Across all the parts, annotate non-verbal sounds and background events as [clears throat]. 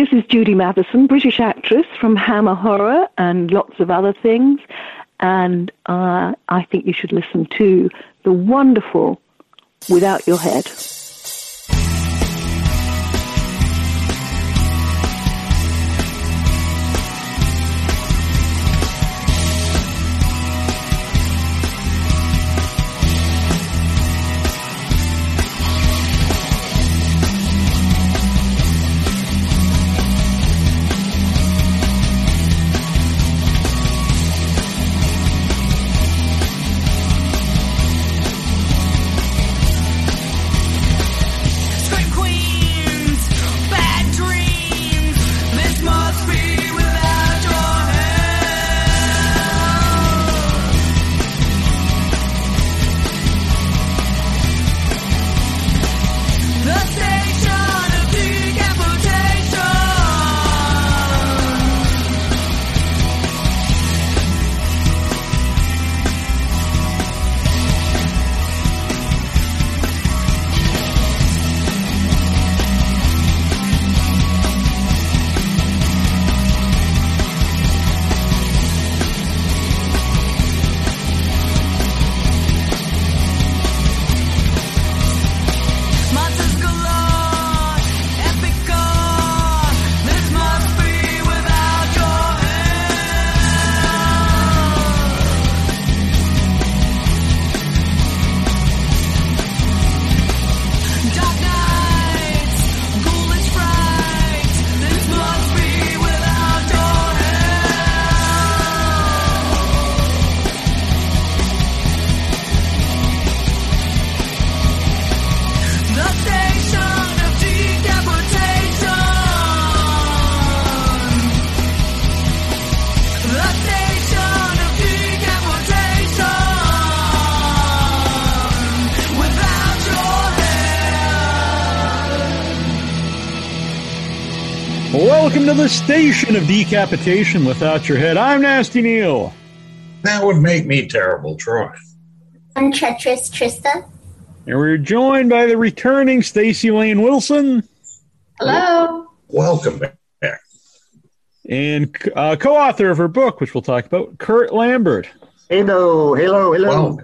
This is Judy Matheson, British actress from Hammer Horror and lots of other things. And uh, I think you should listen to the wonderful Without Your Head. Welcome to the station of decapitation without your head. I'm Nasty Neal. That would make me terrible, Troy. I'm treacherous Trista. And we're joined by the returning Staci Layne Wilson. Hello. Welcome back. And uh, co-author of her book, which we'll talk about, Curt Lambert. Hello, hello, hello. Well,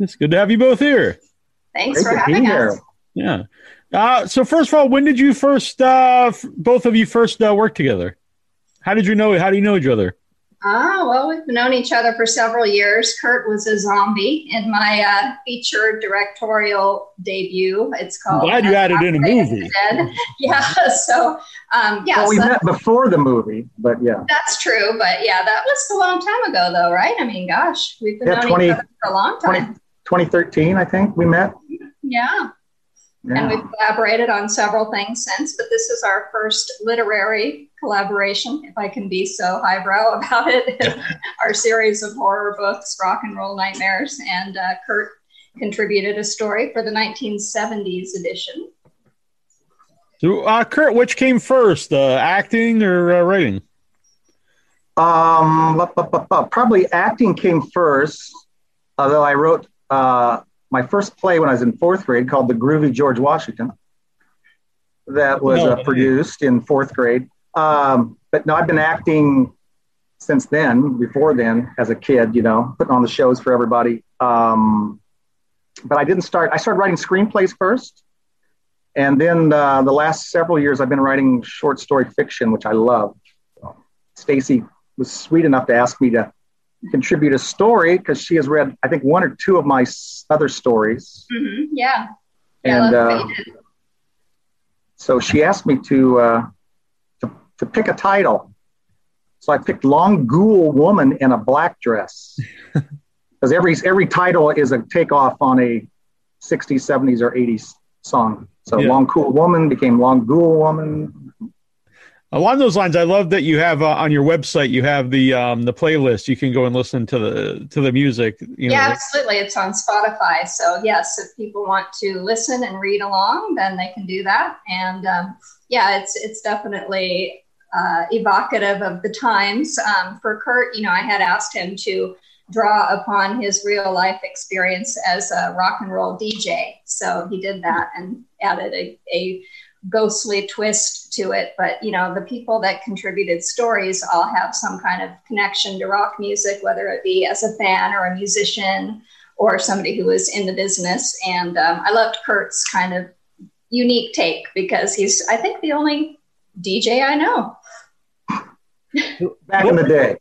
It's good to have you both here. Thanks Great for to be having here. us. Yeah. Uh, so first of all, when did you first, uh, f- both of you first uh, work together? How did you know? How do you know each other? Ah, well, we've known each other for several years. Curt was a zombie in my uh, feature directorial debut. It's I'm called. glad you added in a movie. Dead. [laughs] Yeah. So, um, yeah. Well, we so met before the movie, but yeah. that's true. But yeah, that was a long time ago, though, right? I mean, gosh, we've been Yeah, knowing 20 each other for a long 20, time. 2013, I think we met. Yeah. And we've collaborated on several things since, but this is our first literary collaboration, if I can be so highbrow about it. [laughs] our series of horror books, Rock and Roll Nightmares, and uh, Curt contributed a story for the 1970s edition. So, uh, Curt, which came first, uh, acting or uh, writing? Um, probably acting came first, although I wrote uh, my first play when I was in fourth grade called The Groovy George Washington. That was uh, produced in fourth grade. Um, but no, I've been acting since then, before then, as a kid, you know, putting on the shows for everybody. Um, but I didn't start, I started writing screenplays first. And then uh, the last several years, I've been writing short story fiction, which I love. Staci was sweet enough to ask me to contribute a story because she has read, I think, one or two of my s- other stories. Mhm, Yeah. Yeah, And that's uh, what you did. so she asked me to, uh, to to pick a title. So I picked "Long Ghoul Woman in a Black Dress" [laughs] because every every title is a takeoff on a '60s, '70s, or '80s song. So Yeah. "Long Cool Woman" became "Long Ghoul Woman." Along those lines, I love that you have uh, on your website you have the um, the playlist. You can go and listen to the to the music. You know, yeah, absolutely. It's on Spotify. So, yes, if people want to listen and read along, then they can do that. And um, yeah, it's it's definitely uh, evocative of the times. Um, for Curt, you know, I had asked him to draw upon his real life experience as a rock and roll DJ. So he did that and added a, a ghostly twist to it. But you know, the people that contributed stories all have some kind of connection to rock music, whether it be as a fan or a musician or somebody who was in the business. And um, I loved Curt's kind of unique take because he's, I think, the only DJ I know. Back in the day.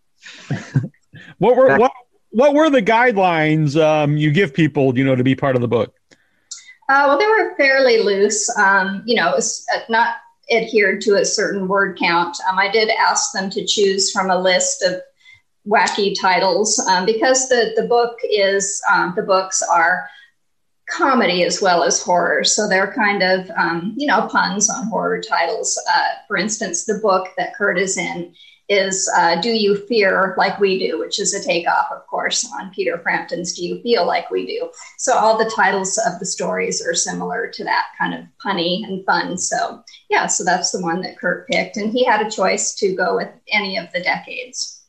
what were [laughs] what what were the guidelines um, you give people, you know, to be part of the book? Uh, well, they were fairly loose. Um, you know, it was uh, not adhered to a certain word count. Um, I did ask them to choose from a list of wacky titles um, because the the book is um, the books are comedy as well as horror. So they're kind of, um, you know, puns on horror titles. Uh, for instance, the book that Curt is in is uh, Do You Fear Like We Do, which is a takeoff, of course, on Peter Frampton's Do You Feel Like We Do. So all the titles of the stories are similar to that kind of punny and fun. So, yeah, so that's the one that Curt picked. And he had a choice to go with any of the decades.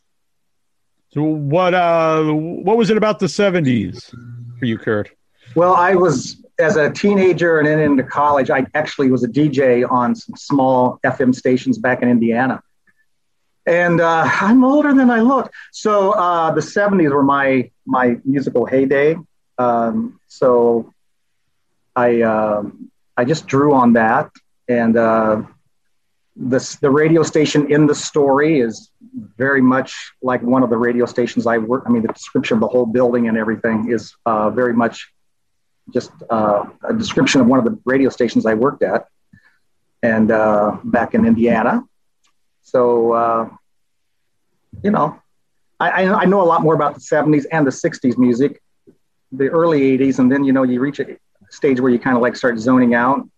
So what uh what was it about the 70s for you, Curt? Well, I was as a teenager and then into college. I actually was a DJ on some small FM stations back in Indiana, and uh, I'm older than I look. So uh, the '70s were my my musical heyday. Um, so I um, I just drew on that, and uh, the the radio station in the story is very much like one of the radio stations I work. I mean, the description of the whole building and everything is uh, very much just uh, a description of one of the radio stations I worked at, and uh, back in Indiana. So, uh, you know, I, I know a lot more about the '70s and the '60s music, the early '80s, and then you know you reach a stage where you kind of like start zoning out.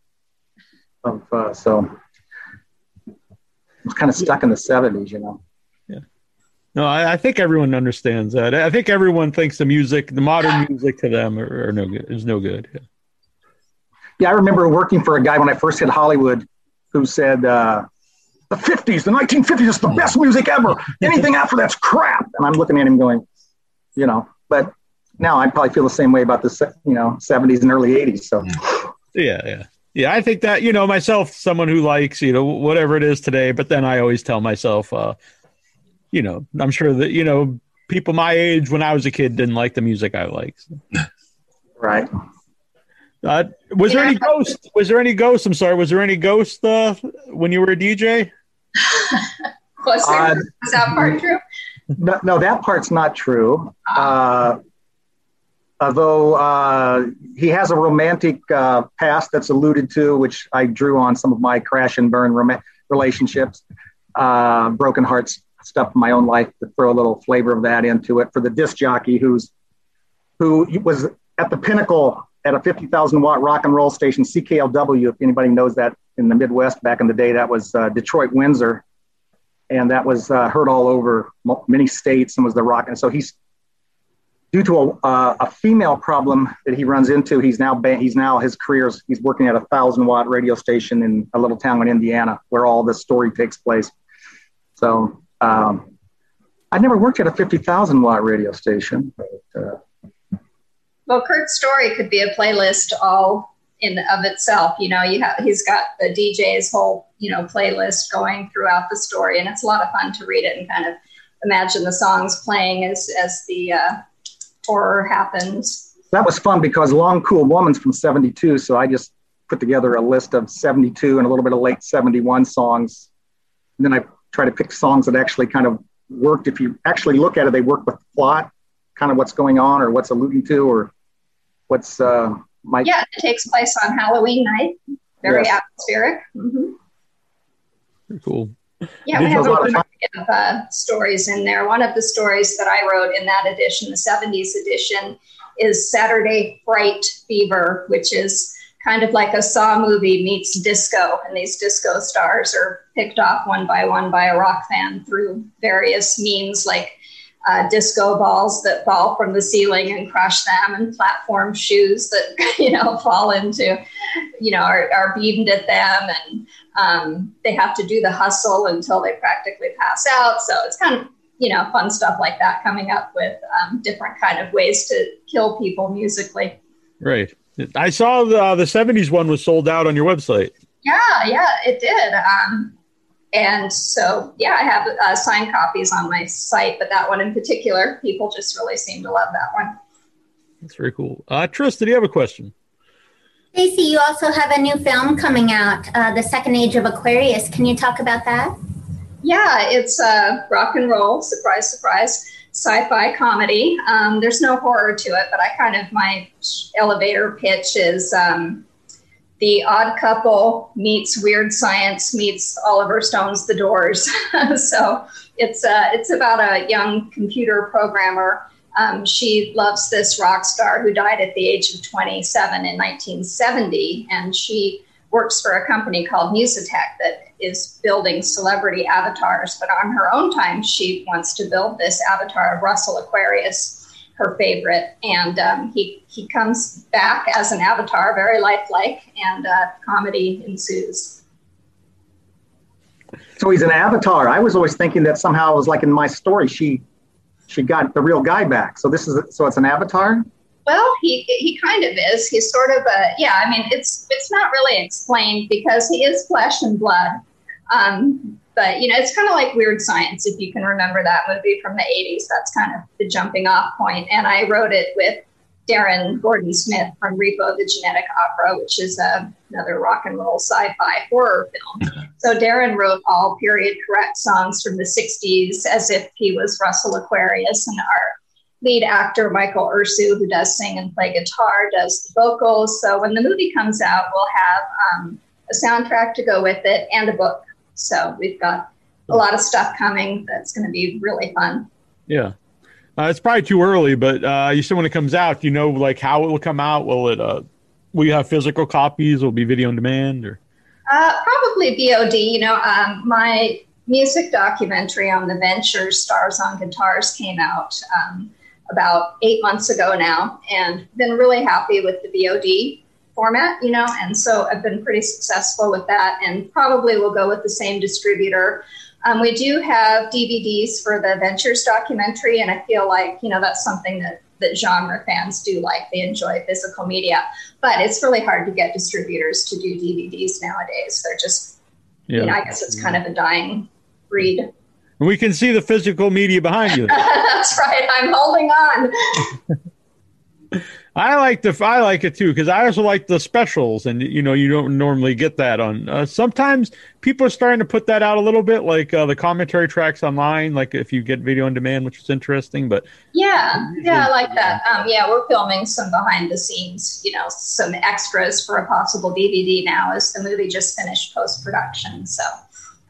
Of uh, so, I was kind of stuck in the '70s, you know. Yeah. No, I, I, think everyone understands that. I think everyone thinks the music, the modern music to them are, are no good. Is no good. Yeah. yeah. I remember working for a guy when I first hit Hollywood, who said uh, the '50s, the 1950s is the best music ever. [laughs] Anything after that's crap. And I'm looking at him going, you know. But now I probably feel the same way about the you know '70s and early '80s. So. Yeah, yeah. Yeah, I think that, you know, myself, someone who likes, you know, whatever it is today, but then I always tell myself, uh, you know, I'm sure that you know people my age when I was a kid didn't like the music I like. So. Right. Uh, was yeah. there any ghost? Was there any ghost? I'm sorry. Was there any ghost uh, when you were a DJ? [laughs] was, there, uh, was that part true? No, no, that part's not true. Uh, although uh, he has a romantic uh, past that's alluded to, which I drew on some of my crash and burn rom- relationships, uh, broken hearts stuff in my own life to throw a little flavor of that into it for the disc jockey who's who was at the pinnacle at a 50,000 watt rock and roll station, CKLW. If anybody knows that in the Midwest back in the day, that was uh, Detroit, Windsor, and that was uh, heard all over many states and was the rock. And so he's due to a, uh, a female problem that he runs into. He's now he's now his career's he's working at a thousand watt radio station in a little town in Indiana where all this story takes place. So um, I never worked at a 50,000 watt radio station. But, uh, well, Curt's story could be a playlist all in of itself. You know, you have he's got the DJ's whole you know playlist going throughout the story, and it's a lot of fun to read it and kind of imagine the songs playing as as the uh, horror happens. That was fun because Long Cool Woman's from '72, so I just put together a list of '72 and a little bit of late '71 songs. And then I try to pick songs that actually kind of worked. If you actually look at it, they work with the plot, kind of what's going on or what's alluding to or what's uh, my. Yeah, it takes place on Halloween night. Very yes. atmospheric. Mm-hmm. Very cool. Yeah, we have a lot of uh, stories in there. One of the stories that I wrote in that edition, the 70s edition, is Saturday Fright Fever, which is kind of like a Saw movie meets disco, and these disco stars are picked off one by one by a rock fan through various means like uh, disco balls that fall from the ceiling and crush them, and platform shoes that [laughs] you know fall into, you know, are, are beamed at them, and um, they have to do the hustle until they practically pass out. So it's kind of you know fun stuff like that coming up with um, different kind of ways to kill people musically. Right. I saw the uh, the '70s one was sold out on your website. Yeah, yeah, it did. Um, and so, yeah, I have uh, signed copies on my site, but that one in particular, people just really seem to love that one. That's very cool. Uh, Trista, do you have a question? Staci, you also have a new film coming out, uh, The Second Age of Aquarius. Can you talk about that? Yeah, it's uh, rock and roll, surprise, surprise, sci fi comedy. Um, there's no horror to it, but I kind of, my elevator pitch is um, the odd couple meets weird science meets Oliver Stone's The Doors. [laughs] so it's, uh, it's about a young computer programmer. Um, she loves this rock star who died at the age of 27 in 1970, and she works for a company called Musitech that is building celebrity avatars. But on her own time, she wants to build this avatar of Russell Aquarius, her favorite. And um, he, he comes back as an avatar, very lifelike, and uh, comedy ensues. So he's an avatar. I was always thinking that somehow it was like in my story, she she got the real guy back. So this is so it's an avatar. Well, he he kind of is. He's sort of a yeah. I mean, it's it's not really explained because he is flesh and blood. Um, but you know, it's kind of like Weird Science if you can remember that movie from the '80s. That's kind of the jumping off point. And I wrote it with Darren Gordon Smith from Repo the Genetic Opera, which is uh, another rock and roll sci-fi horror film. [laughs] So Darren wrote all period correct songs from the '60s as if he was Russell Aquarius, and our lead actor Michael Ursu, who does sing and play guitar, does the vocals. So when the movie comes out, we'll have um, a soundtrack to go with it and a book. So we've got a lot of stuff coming that's going to be really fun. Yeah. Uh, it's probably too early, but uh, you said when it comes out, you know, like how it will come out. Will it? Uh, will you have physical copies? Will it be video on demand or? Uh, probably VOD. You know, um, my music documentary on the Ventures Stars on Guitars came out um, about eight months ago now, and been really happy with the VOD format. You know, and so I've been pretty successful with that, and probably will go with the same distributor. Um, we do have DVDs for the Ventures documentary, and I feel like you know that's something that that genre fans do like. They enjoy physical media, but it's really hard to get distributors to do DVDs nowadays. They're just, yeah. you know, I guess it's kind of a dying breed. And we can see the physical media behind you. [laughs] that's right. I'm holding on. [laughs] I like the I like it too because I also like the specials, and you know you don't normally get that on. Uh, sometimes people are starting to put that out a little bit, like uh, the commentary tracks online, like if you get video on demand, which is interesting. But yeah, yeah, I like that. Um, yeah, we're filming some behind the scenes, you know, some extras for a possible DVD now as the movie just finished post production. So.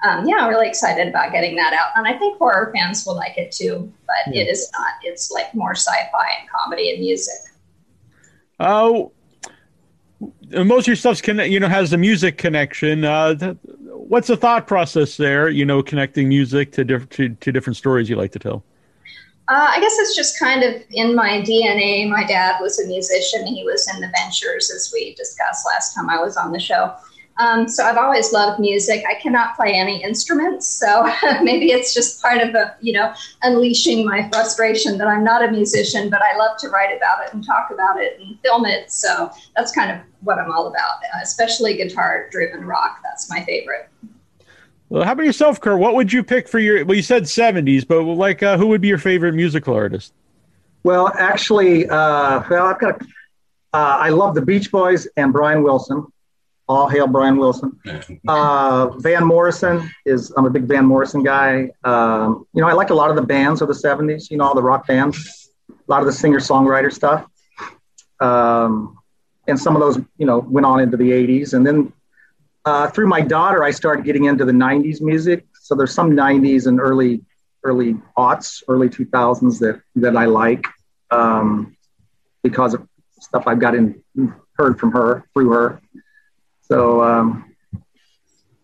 Um, yeah, I'm really excited about getting that out. And I think horror fans will like it too, but yeah. it is not. It's like more sci fi and comedy and music. Oh, most of your stuff's connect, you know, has the music connection. Uh, th- what's the thought process there? You know, connecting music to, diff- to, to different stories you like to tell. Uh, I guess it's just kind of in my DNA. My dad was a musician. He was in the Ventures, as we discussed last time I was on the show. Um, so I've always loved music. I cannot play any instruments, so [laughs] maybe it's just part of a, you know, unleashing my frustration that I'm not a musician, but I love to write about it and talk about it and film it. So that's kind of what I'm all about, especially guitar-driven rock. That's my favorite. Well, how about yourself, Curt? What would you pick for your? Well, you said '70s, but like, uh, who would be your favorite musical artist? Well, actually, uh, well, I've got. Uh, I love the Beach Boys and Brian Wilson. All hail Brian Wilson. Uh, Van Morrison is, I'm a big Van Morrison guy. Um, you know, I like a lot of the bands of the 70s, you know, all the rock bands, a lot of the singer songwriter stuff. Um, and some of those, you know, went on into the 80s. And then uh, through my daughter, I started getting into the 90s music. So there's some 90s and early, early aughts, early 2000s that, that I like um, because of stuff I've gotten heard from her through her. So, um,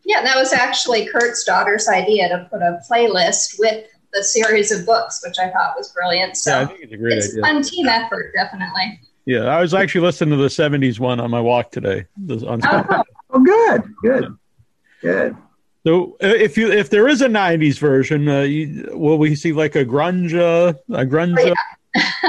yeah, that was actually Curt's daughter's idea to put a playlist with the series of books, which I thought was brilliant. So yeah, I think it's a great it's idea. fun team effort, definitely. Yeah, I was actually listening to the '70s one on my walk today. On oh, oh, good, good, good. So, uh, if you if there is a '90s version, uh, you, will we see like a grunge, uh, a grunge? Oh, yeah. [laughs]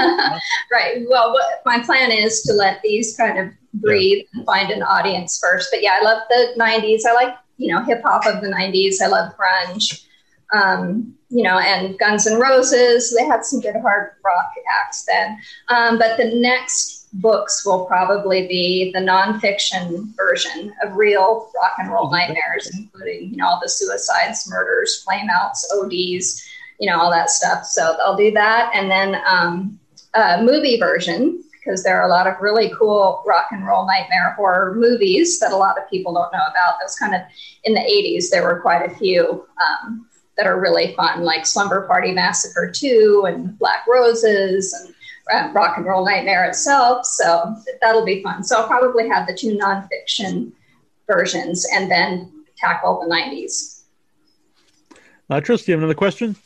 right. Well, what my plan is to let these kind of breathe and find an audience first. But yeah, I love the 90s. I like, you know, hip hop of the 90s. I love grunge. Um, you know, and Guns N' Roses. They had some good hard rock acts then. Um, but the next books will probably be the nonfiction version of real rock and roll nightmares, including, you know, all the suicides, murders, flameouts, ODs, you know, all that stuff. So I'll do that. And then um, a movie version, because there are a lot of really cool rock and roll nightmare horror movies that a lot of people don't know about. Those kind of in the 80s, there were quite a few um, that are really fun, like Slumber Party Massacre 2 and Black Roses and uh, Rock and Roll Nightmare itself. So that'll be fun. So I'll probably have the two nonfiction versions and then tackle the 90s. Uh, have another question?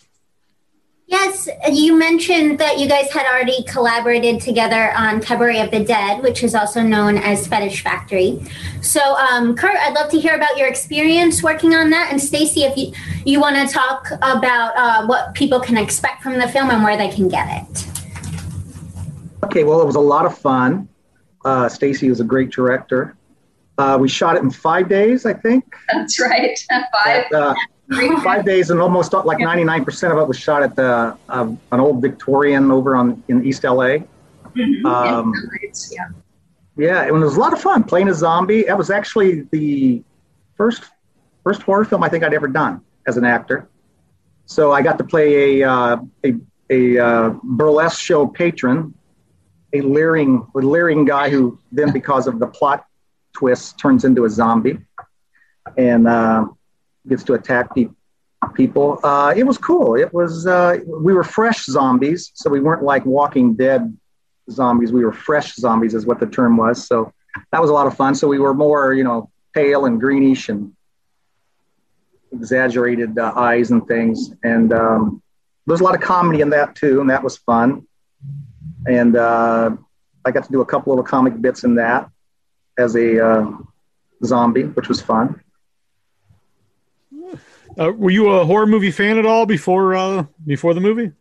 Yes, you mentioned that you guys had already collaborated together on Cabaret of the Dead, which is also known as Fetish Factory. So, um, Curt, I'd love to hear about your experience working on that. And Staci, if you, you want to talk about uh, what people can expect from the film and where they can get it. Okay, well, it was a lot of fun. Uh, Staci was a great director. Uh, we shot it in five days, I think. That's right. [laughs] Five. At, uh, [laughs] five days and almost like 99% of it was shot at the uh, an old Victorian over on in East LA. Mm-hmm. Um, yeah. Yeah, it was a lot of fun playing a zombie. That was actually the first first horror film I think I'd ever done as an actor. So I got to play a uh, a, a uh, burlesque show patron, a leering a leering guy who then because of the plot twist turns into a zombie, and uh, gets to attack pe- people. Uh, it was cool. It was uh, we were fresh zombies, so we weren't like Walking Dead zombies. We were fresh zombies, is what the term was. So that was a lot of fun. So we were more, you know, pale and greenish and exaggerated uh, eyes and things. And um, there's a lot of comedy in that too, and that was fun. And uh, I got to do a couple of comic bits in that as a uh, zombie, which was fun. Uh, were you a horror movie fan at all before uh, before the movie?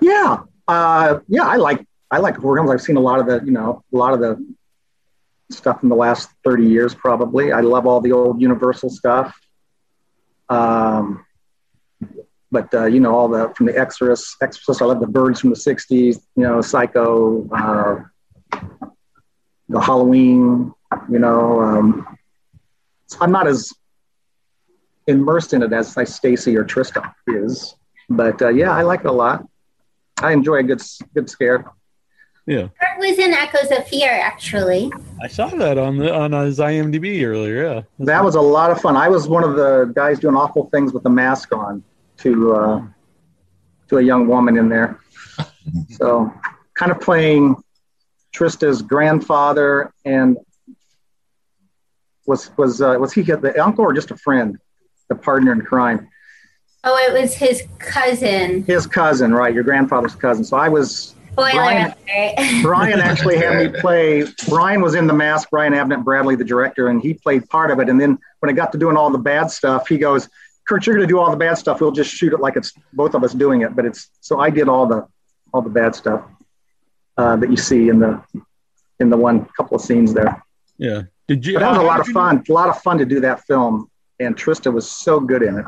Yeah, uh, yeah, I like I like horror films. I've seen a lot of the you know a lot of the stuff in the last thirty years. Probably, I love all the old Universal stuff. Um, but uh, you know all the from the Exorcist, Exorcist. I love the Birds from the '60s. You know, Psycho, uh, the Halloween. You know, um, I'm not as immersed in it as like Staci or Trista is. But uh, yeah, I like it a lot. I enjoy a good good scare. Yeah, Curt was in Echoes of Fear, actually. I saw that on the on his IMDb earlier. Yeah, That was a lot of fun. I was one of the guys doing awful things with the mask on to uh, to a young woman in there. [laughs] So kind of playing Trista's grandfather and was was uh, was he the uncle or just a friend, the partner in crime? Oh, it was his cousin. His cousin, right? Your grandfather's cousin. So I was Spoiler Brian- alert. [laughs] Brian actually had me play. Brian was in the mask. Brian Avenet Bradley, the director, and he played part of it. And then when I got to doing all the bad stuff, he goes, "Curt, you're going to do all the bad stuff. We'll just shoot it like it's both of us doing it." But it's so I did all the all the bad stuff uh, that you see in the in the one couple of scenes there. yeah. Did you? But that was a lot did of you- fun. A lot of fun to do that film, and Trista was so good in it.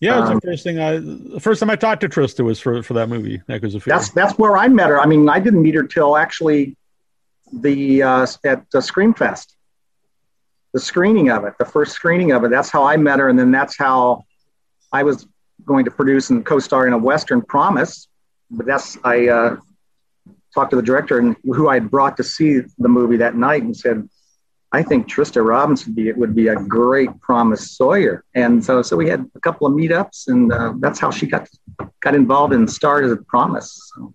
Yeah, it was Um, the first thing I the first time I talked to Trista was for for that movie. Echoes of Fear. That's that's where I met her. I mean, I didn't meet her till actually the uh, at the Screamfest, the screening of it, the first screening of it. That's how I met her, and then that's how I was going to produce and co-star in a Western Promise. But that's I uh, talked to the director and who I had brought to see the movie that night and said, I think Trista Robbins would be would be a great Promise Sawyer. And so so we had a couple of meetups, and uh, that's how she got got involved and started at Promise. So,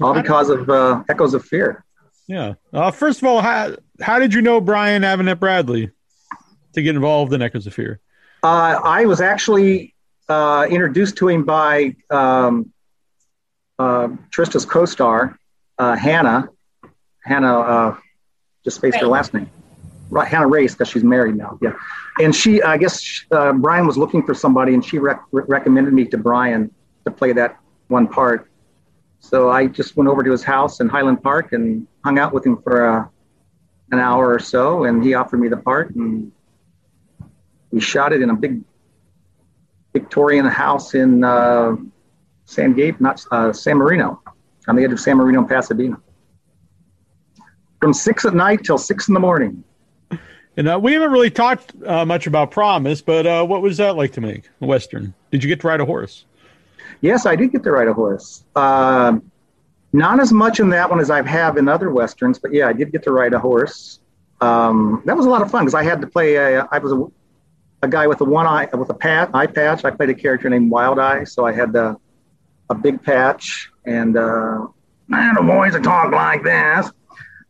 all because of uh, Echoes of Fear. Yeah. Uh, first of all, how how did you know Brian Avenet Bradley to get involved in Echoes of Fear? Uh, I was actually uh, introduced to him by um, uh, Trista's co-star, uh, Hannah. Hannah, uh, just spaced her last name. Right, Hannah Race, because she's married now. Yeah, and she, I guess, uh, Brian was looking for somebody, and she rec- recommended me to Brian to play that one part. So I just went over to his house in Highland Park and hung out with him for uh, an hour or so, and he offered me the part, and we shot it in a big Victorian house in uh, San Gabe, not uh, San Marino, on the edge of San Marino and Pasadena. From six at night till six in the morning. And uh, we haven't really talked uh, much about Promise, but uh, what was that like to make a Western? Did you get to ride a horse? Yes, I did get to ride a horse. Um, not as much in that one as I have in other westerns, but yeah, I did get to ride a horse. Um, that was a lot of fun because I had to play. A, I was a, a, guy with a one eye with a pat eye patch. I played a character named Wild Eye, so I had the, a big patch and uh, I had a voice to talk like this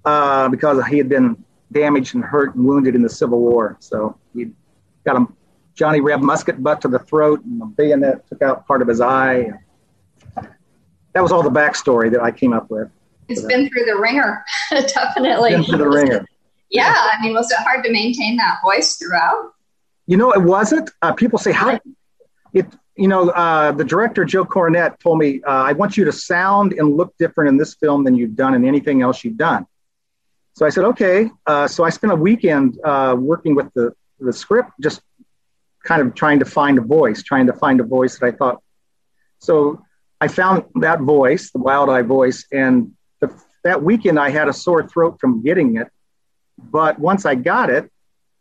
uh, because he had been damaged and hurt and wounded in the Civil War. So he got a Johnny Reb musket butt to the throat and a bayonet took out part of his eye that was all the backstory that I came up with. It's been through the wringer, [laughs] definitely. Been through the wringer. Yeah, I mean, was it hard to maintain that voice throughout? You know, it wasn't. Uh, people say how it. You know, uh, the director Joe Cornett told me, uh, "I want you to sound and look different in this film than you've done in anything else you've done." So I said, "Okay." Uh, so I spent a weekend uh, working with the the script, just kind of trying to find a voice, trying to find a voice that I thought. So I found that voice, the wild eye voice, and the, that weekend I had a sore throat from getting it. But once I got it,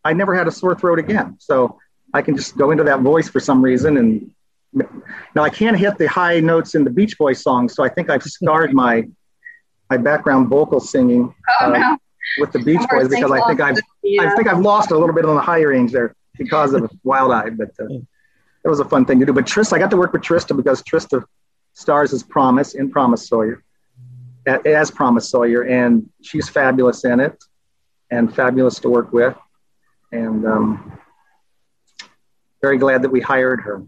I never had a sore throat again. So I can just go into that voice for some reason. And now I can't hit the high notes in the Beach Boys song, so I think I've scarred my my background vocal singing oh, uh, no. With the Beach Boys because I think I've I think I've lost a little bit on the high range there because of [laughs] Wild Eye. But uh, it was a fun thing to do. But Trista, I got to work with Trista because Trista stars as Promise in Promise Sawyer, as Promise Sawyer, and she's fabulous in it, and fabulous to work with, and um, very glad that we hired her.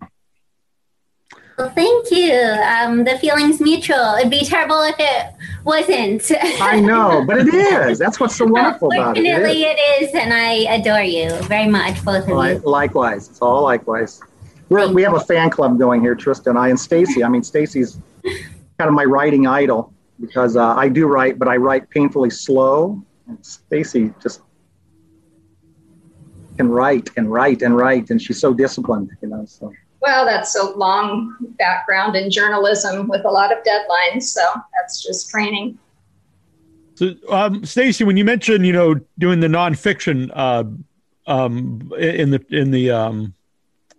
Well, thank you. Um, the feeling's mutual. It'd be terrible if it wasn't. I know, but it is. That's what's so [laughs] wonderful about it. Definitely, it is, and I adore you very much, both of you. Likewise, it's all likewise. We're, we have a fan club going here, Tristan and I, and Staci. I mean, Staci's kind of my writing idol because uh, I do write, but I write painfully slow. And Staci just can write and write and write, and she's so disciplined, you know. So. Well, that's a long background in journalism with a lot of deadlines, so that's just training. So, um, Staci, when you mentioned, you know, doing the nonfiction uh, um, in the in the um,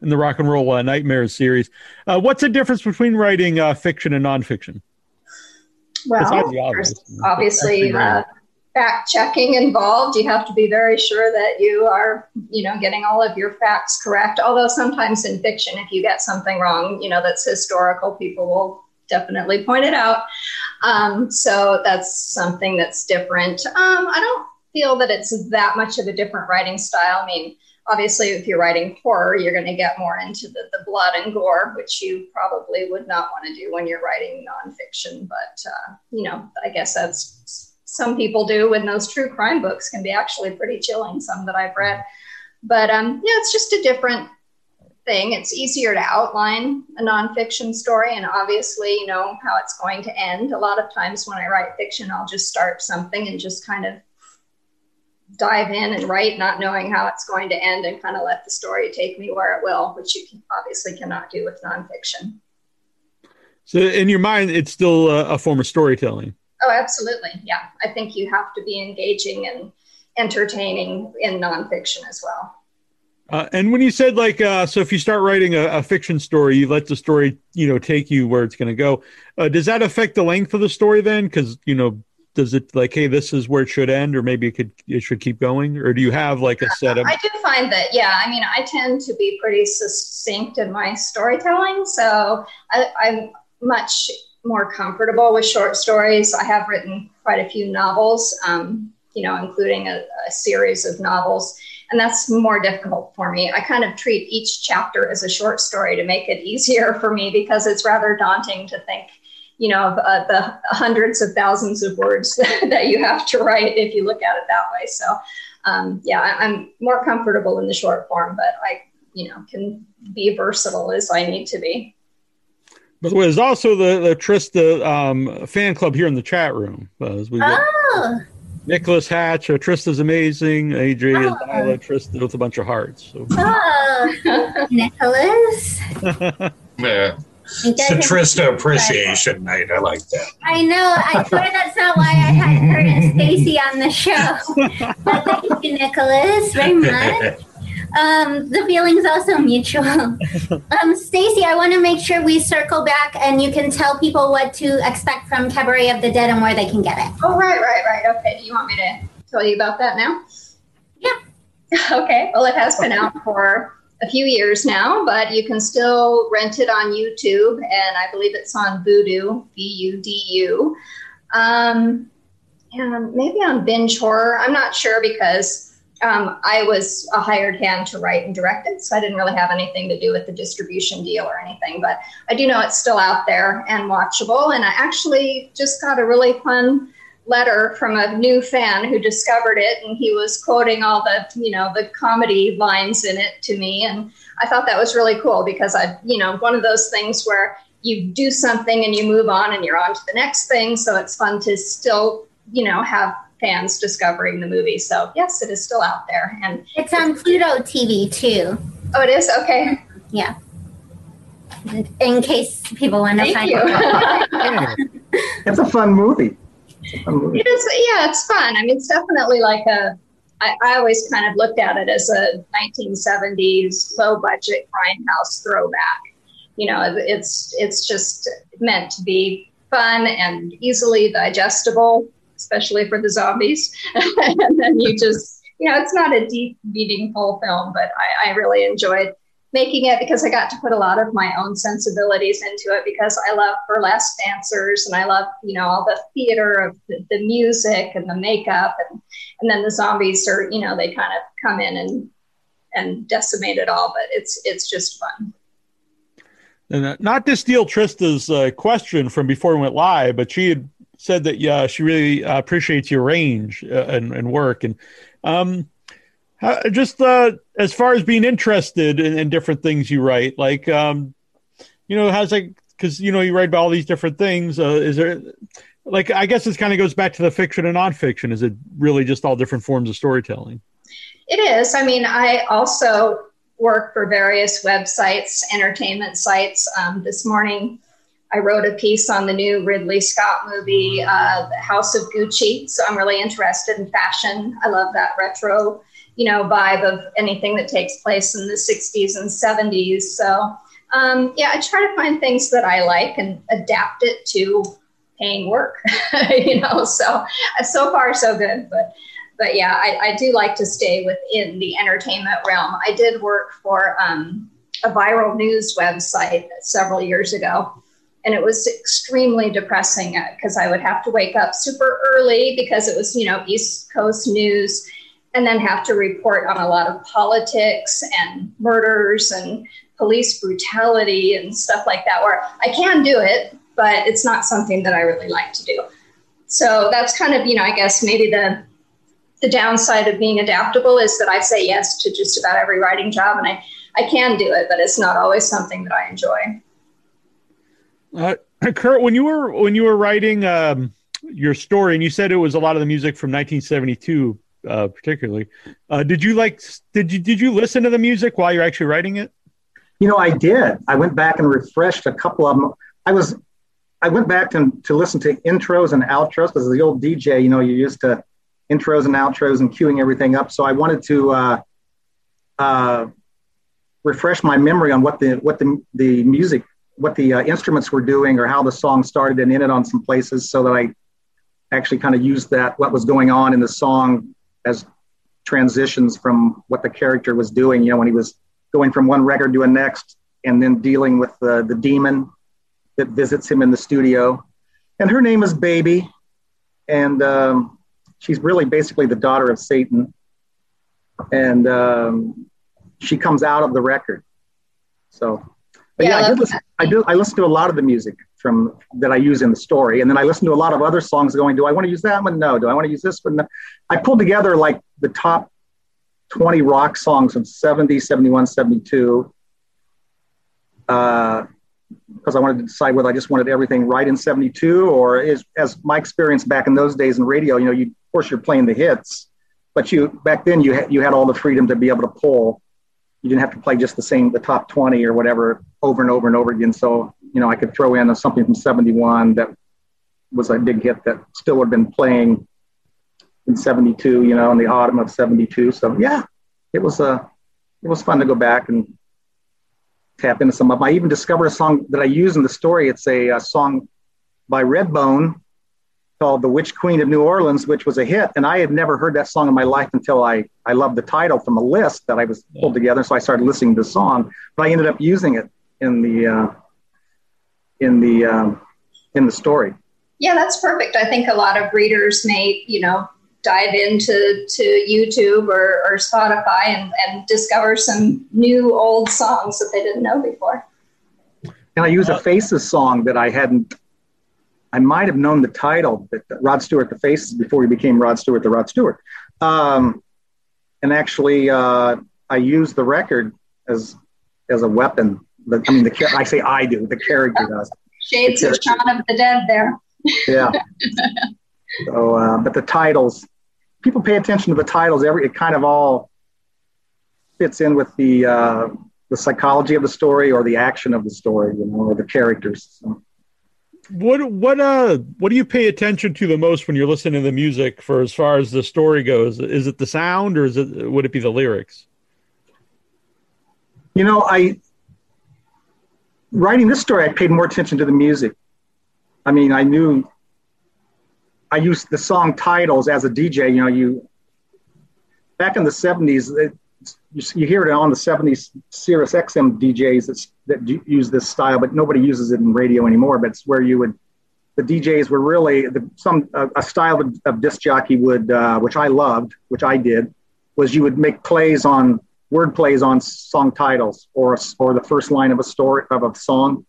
in the Rock and Roll uh, Nightmares series. Uh, what's the difference between writing uh, fiction and nonfiction? Well, obviously uh, fact checking involved. You have to be very sure that you are, you know, getting all of your facts correct. Although sometimes in fiction, if you get something wrong, you know, that's historical, people will definitely point it out. Um, so that's something that's different. Um, I don't feel that it's that much of a different writing style. I mean, obviously if you're writing horror you're going to get more into the, the blood and gore which you probably would not want to do when you're writing nonfiction but uh, you know i guess that's some people do when those true crime books can be actually pretty chilling some that i've read but um, yeah it's just a different thing it's easier to outline a nonfiction story and obviously you know how it's going to end a lot of times when i write fiction i'll just start something and just kind of dive in and write, not knowing how it's going to end, and kind of let the story take me where it will, which you can, obviously cannot do with nonfiction. So, in your mind, it's still a, a, form of storytelling. Oh, absolutely. Yeah. I think you have to be engaging and entertaining in nonfiction as well. Uh, and when you said like, uh, so if you start writing a, a, fiction story, you let the story, you know, take you where it's going to go. Uh, does that affect the length of the story then? Because you know, does it like hey this is where it should end or maybe it could it should keep going or do you have like a setup i do find that yeah i mean i tend to be pretty succinct in my storytelling so I, i'm much more comfortable with short stories i have written quite a few novels um, you know including a, a series of novels and that's more difficult for me. I kind of treat each chapter as a short story to make it [laughs] easier for me because it's rather daunting to think you know, uh, the hundreds of thousands of words [laughs] that you have to write if you look at it that way. So, um, yeah, I'm more comfortable in the short form, but I, you know, can be versatile as I need to be. By the way, there's also the, the Trista um, fan club here in the chat room. Uh, we oh. Nicholas Hatch, uh, Trista's amazing. AJ oh. Isla, Trista with a bunch of hearts. So. Oh, [laughs] Nicholas. [laughs] yeah. It's a Trista appreciation night. I like that. I know. I swear that's not why I had her and Staci on the show. [laughs] But thank you, Nicholas, very much. Um, the feeling's also mutual. [laughs] Um, Staci, I want to make sure we circle back and you can tell people what to expect from Cabaret of the Dead and where they can get it. Oh, right, right, right. Okay. Do you want me to tell you about that now? Yeah. [laughs] Okay. Well, it has been out for a few years now, but you can still rent it on YouTube, and I believe it's on Vudu, V U D U. Um, and maybe on Binge Horror. I'm not sure because um, I was a hired hand to write and direct it, so I didn't really have anything to do with the distribution deal or anything. But I do know it's still out there and watchable. And I actually just got a really fun letter from a new fan who discovered it, and he was quoting all the you know the comedy lines in it to me, and I thought that was really cool because I you know one of those things where you do something and you move on and you're on to the next thing, so it's fun to still you know have fans discovering the movie. So yes, it is still out there, and it's on Pluto TV too. Oh, it is okay. Yeah. In case people want to find it. it's [laughs] a fun movie. It is, yeah, it's fun. I mean, it's definitely like a. I, I always kind of looked at it as a 1970s low budget grindhouse throwback. You know, it's it's just meant to be fun and easily digestible especially for the zombies. [laughs] and then you just, you know, it's not a deep, meaningful film, but I, I really enjoyed making it because I got to put a lot of my own sensibilities into it because I love burlesque dancers and I love, you know, all the theater of the, the, music and the makeup and, and then the zombies are, you know, they kind of come in and and decimate it all, but it's it's just fun. And uh, not to steal Trista's uh, question from before we went live, but she had said that yeah, she really uh, appreciates your range uh, and, and, work. And um, how, just uh, as far as being interested in, in different things you write, like um, you know, how's like because you know you write about all these different things. Uh, is there like I guess this kind of goes back to the fiction and nonfiction. Is it really just all different forms of storytelling? It is. I mean, I also work for various websites, entertainment sites. Um, this morning, I wrote a piece on the new Ridley Scott movie, uh, House of Gucci. So I'm really interested in fashion. I love that retro, you know, vibe of anything that takes place in the 60s and 70s. So um, yeah, I try to find things that I like and adapt it to paying work, [laughs] you know. So so far so good, but but yeah, I, I, do like to stay within the entertainment realm. I did work for um, a viral news website several years ago and it was extremely depressing because uh, I would have to wake up super early because it was you know East Coast news, and then have to report on a lot of politics and murders and police brutality and stuff like that. Where I can do it, but it's not something that I really like to do. So that's kind of you know I guess maybe the the downside of being adaptable is that I say yes to just about every writing job, and I I can do it, but it's not always something that I enjoy. Uh, [clears throat] Curt, when you were when you were writing um, your story, and you said it was a lot of the music from 1972, uh, particularly, uh, did you like did you did you listen to the music while you're actually writing it? You know, I did. I went back and refreshed a couple of them. I was I went back to, to listen to intros and outros because the old DJ, you know, you used to intros and outros and cueing everything up. So I wanted to uh, uh, refresh my memory on what the what the the music what the uh, instruments were doing or how the song started and ended on some places so that I actually kind of used that, what was going on in the song as transitions from what the character was doing, you know, when he was going from one record to a next and then dealing with the, the demon that visits him in the studio. And her name is Baby. And um, she's really basically the daughter of Satan. And um, she comes out of the record. So but yeah, yeah I, do listen, I do. I listen to a lot of the music from that I use in the story, and then I listen to a lot of other songs. Going, do I want to use that one? No. Do I want to use this one? No. I pulled together like the top 20 rock songs from 70, 71, 72. Uh, because I wanted to decide whether I just wanted everything right in 72 or is as my experience back in those days in radio, you know, you of course you're playing the hits, but you back then you had you had all the freedom to be able to pull. You didn't have to play just the same the top 20 or whatever over and over and over again. So you know I could throw in something from 71 that was a big hit that still would have been playing in 72, you know, in the autumn of 72. So yeah, it was a, uh, it was fun to go back and tap into some of them. I even discovered a song that I use in the story. It's a, a song by Redbone called The Witch Queen of New Orleans, which was a hit. And I had never heard that song in my life until I, I loved the title from a list that I was pulled together. So I started listening to the song, but I ended up using it in the, uh, in the, um, in the story. Yeah, that's perfect. I think a lot of readers may, you know, dive into to YouTube or, or Spotify and, and discover some new old songs that they didn't know before. And I use a Faces song that I hadn't. I might have known the title, but Rod Stewart, the Faces, before he became Rod Stewart, the Rod Stewart. Um, and actually, uh, I use the record as as a weapon. I mean, the I say I do. The character does. Shades of Shaun of the Dead there yeah. So, uh, but the titles, people pay attention to the titles. Every it kind of all fits in with the uh, the psychology of the story or the action of the story, you know, or the characters. So. What what uh what do you pay attention to the most when you're listening to the music for as far as the story goes? Is it the sound or is it would it be the lyrics? You know, I writing this story, I paid more attention to the music. I mean, I knew I used the song titles as a DJ. You know, you back in the '70s, it, you, hear it on the '70s Sirius XM DJs that use this style, but nobody uses it in radio anymore. But it's where you would the DJs were really the, some a, a style of, of, disc jockey would, uh, which I loved, which I did, was you would make plays on word plays on song titles or or the first line of a story of a song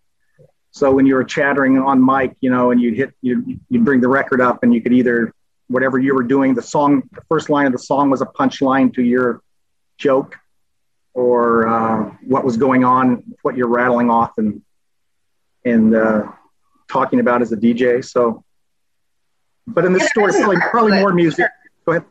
so when you were chattering on mic, you know, and you'd hit, you you'd bring the record up, and you could either whatever you were doing, the song, the first line of the song was a punchline to your joke, or uh, what was going on, what you're rattling off and and uh, talking about as a DJ. So, but in this yeah, story, probably probably more music. Go ahead.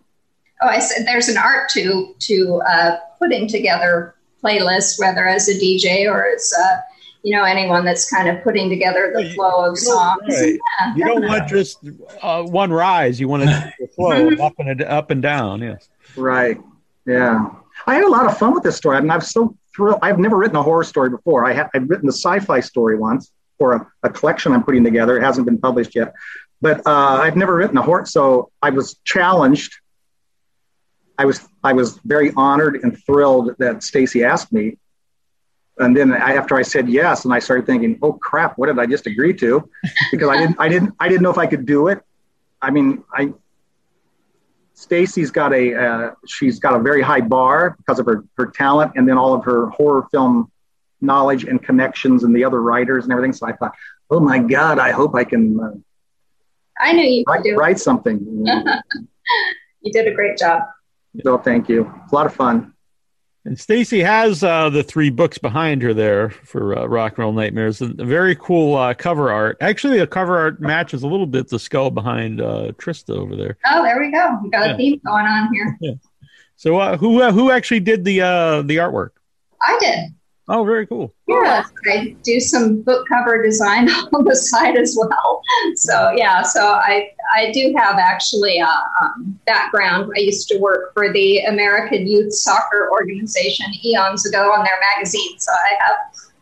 Oh, I said there's an art to to uh, putting together playlists, whether as a DJ or as a you know anyone that's kind of putting together the flow of songs. Right. Yeah, you don't want just uh, one rise. You want to [laughs] flow mm-hmm. up and up and down. Yes. Right. Yeah. I had a lot of fun with this story. I mean, I'm so thrilled. I've never written a horror story before. I have I've written a sci-fi story once for a, a, collection I'm putting together. It hasn't been published yet, but uh, I've never written a horror. So I was challenged. I was I was very honored and thrilled that Staci asked me and then I, after I said yes, and I started thinking, oh crap, what did I just agree to? Because I didn't, I didn't, I didn't know if I could do it. I mean, I, Staci's got a, uh, she's got a very high bar because of her her talent, and then all of her horror film knowledge and connections, and the other writers and everything. So I thought, oh my god, I hope I can. Uh, I knew you write, could do write something. [laughs] you did a great job. So thank you. It's a lot of fun. And Staci has uh, the three books behind her there for uh, Rock and Roll Nightmares. A very cool uh, cover art. Actually, the cover art matches a little bit the skull behind uh, Trista over there. Oh, there we go. We got yeah. a theme going on here. [laughs] Yeah. So, uh, who uh, who actually did the the artwork? I did. Oh, very cool. Yeah, I do some book cover design [laughs] on the side as well. So yeah, so I I do have actually a um, background. I used to work for the American Youth Soccer Organization eons ago on their magazine, so I have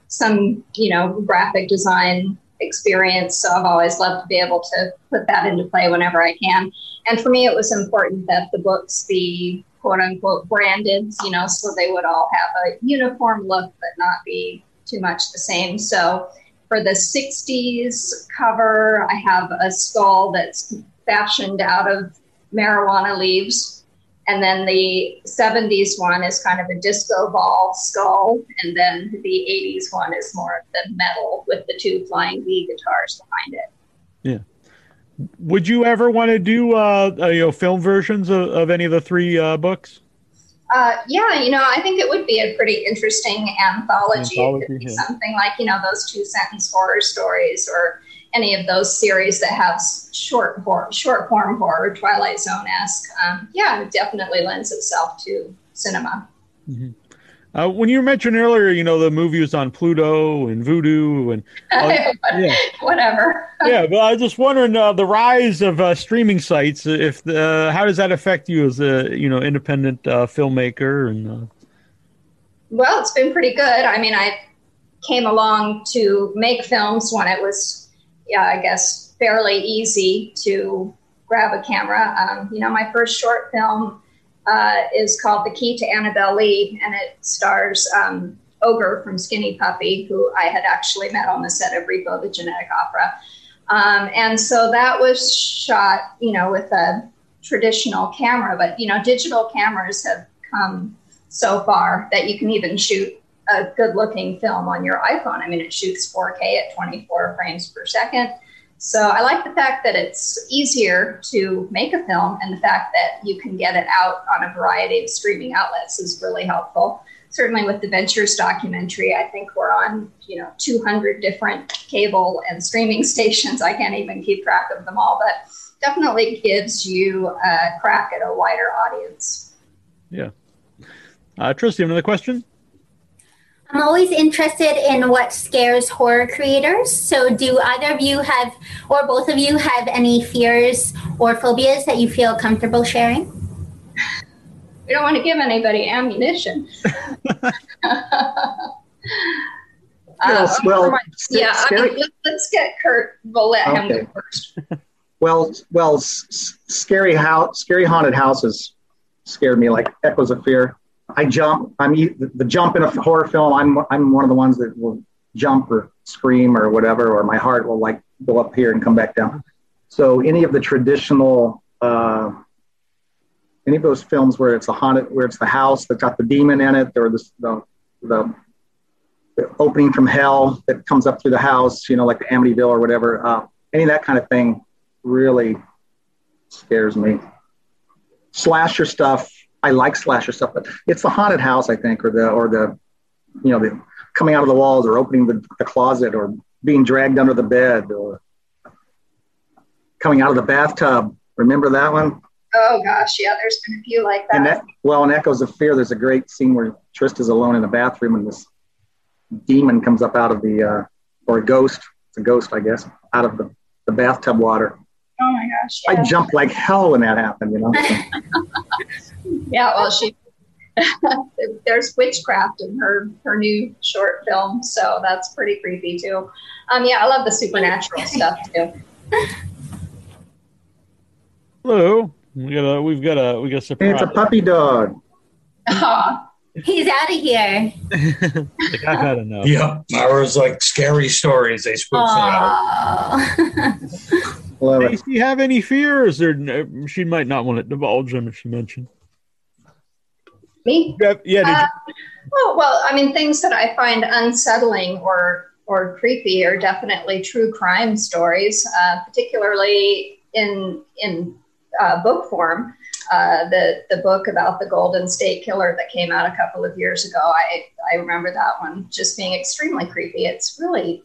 some you know graphic design experience. So I've always loved to be able to put that into play whenever I can. And for me, it was important that the books be quote unquote branded, you know, so they would all have a uniform look but not be too much the same. So for the 60s cover, I have a skull that's fashioned out of marijuana leaves. And then the 70s one is kind of a disco ball skull. And then the 80s one is more of the metal with the two flying V guitars behind it. Would you ever want to do uh, uh, you know film versions of, of any of the three uh, books? Uh, yeah, you know, I think it would be a pretty interesting anthology. anthology it could be yeah. something like, you know, those two sentence horror stories or any of those series that have short horror, short form horror, Twilight Zone esque. Um, yeah, it definitely lends itself to cinema. Mm-hmm. Uh, when you mentioned earlier, you know, the movie was on Pluto and Vudu and [laughs] uh, yeah. whatever. yeah, but I was just wondering uh, the rise of uh, streaming sites. If the, how does that affect you as a you know independent uh, filmmaker? And uh? well, it's been pretty good. I mean, I came along to make films when it was, yeah, I guess fairly easy to grab a camera. Um, you know, my first short film uh, is called The Key to Annabelle Lee, and it stars um, Ogre from Skinny Puppy, who I had actually met on the set of Repo the Genetic Opera. Um, and so that was shot, you know, with a traditional camera, but, you know, digital cameras have come so far that you can even shoot a good looking film on your iPhone. I mean, it shoots 4K at 24 frames per second. So I like the fact that it's easier to make a film, and the fact that you can get it out on a variety of streaming outlets is really helpful. Certainly, with the Ventures documentary, I think we're on you know 200 different cable and streaming [laughs] stations. I can't even keep track of them all, but definitely gives you a crack at a wider audience. Yeah. Uh, Tristy, another question? I'm always interested in what scares horror creators. So, do either of you have, or both of you have any fears or phobias that you feel comfortable sharing? We don't want to give anybody ammunition. [laughs] uh, yes, well, yeah, scary. I mean, let's get Curt. We'll let okay. him go first. [laughs] well, well, s- scary house, scary haunted houses scared me like echoes of fear. I jump. I'm the jump in a horror film. I'm I'm one of the ones that will jump or scream or whatever, or my heart will like go up here and come back down. So any of the traditional, uh, any of those films where it's a haunted, where it's the house that's got the demon in it, or the the, the, the opening from hell that comes up through the house, you know, like the Amityville or whatever. Uh, any of that kind of thing really scares me. Slasher stuff I like slasher stuff, but it's the haunted house, I think, or the or the you know the coming out of the walls or opening the, the closet or being dragged under the bed or coming out of the bathtub. Remember that one? Oh gosh, yeah. There's been a few like that. And that well, in Echoes of Fear, there's a great scene where Trista's alone in the bathroom and this demon comes up out of the uh, or a ghost. It's a ghost, I guess, out of the, the bathtub water. Oh my gosh! Yeah. I jumped like hell when that happened. You know. [laughs] yeah, well, she [laughs] there's witchcraft in her her new short film, so that's pretty creepy too. Um, yeah, I love the supernatural [laughs] stuff too. Hello, we got a we've got a we got a surprise. It's a puppy dog. He's out of here. like, I've had enough. Yeah, Myra's like scary stories. They spook me out. Love Does she have any fears, or she might not want to divulge them if she mentioned? Me? Yeah. Uh, well, well, I mean, things that I find unsettling or or creepy are definitely true crime stories, uh, particularly in in uh, book form. Uh, the the book about the Golden State Killer that came out a couple of years ago. I I remember that one just being extremely creepy. It's really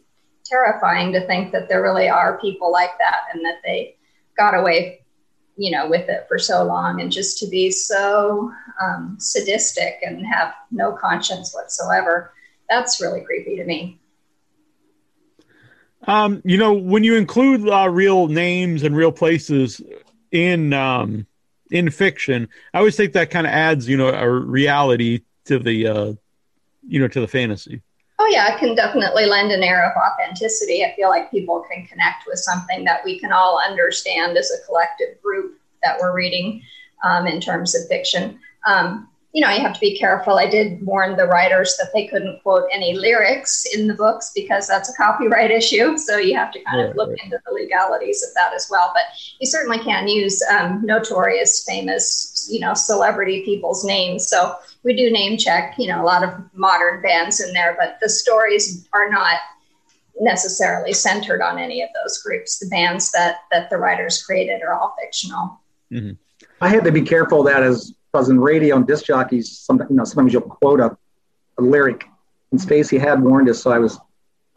terrifying to think that there really are people like that and that they got away you know with it for so long and just to be so um, sadistic and have no conscience whatsoever. That's really creepy to me. Um, you know when you include uh, real names and real places in um, in fiction i always think that kind of adds you know a reality to the uh, you know to the fantasy Oh yeah, it can definitely lend an air of authenticity. I feel like people can connect with something that we can all understand as a collective group that we're reading um, in terms of fiction. Um, you know, you have to be careful. I did warn the writers that they couldn't quote any lyrics in the books because that's a copyright [laughs] issue. So you have to kind yeah, of look right. into the legalities of that as well. But you certainly can use um, notorious, famous, you know, celebrity people's names. So we do name check, you know, a lot of modern bands in there, but the stories are not necessarily centered on any of those groups. The bands that that the writers created are all fictional. Mm-hmm. I had to be careful that as because in radio and disc jockeys, sometimes you know sometimes you'll quote a, a lyric, and Staci had warned us, so I was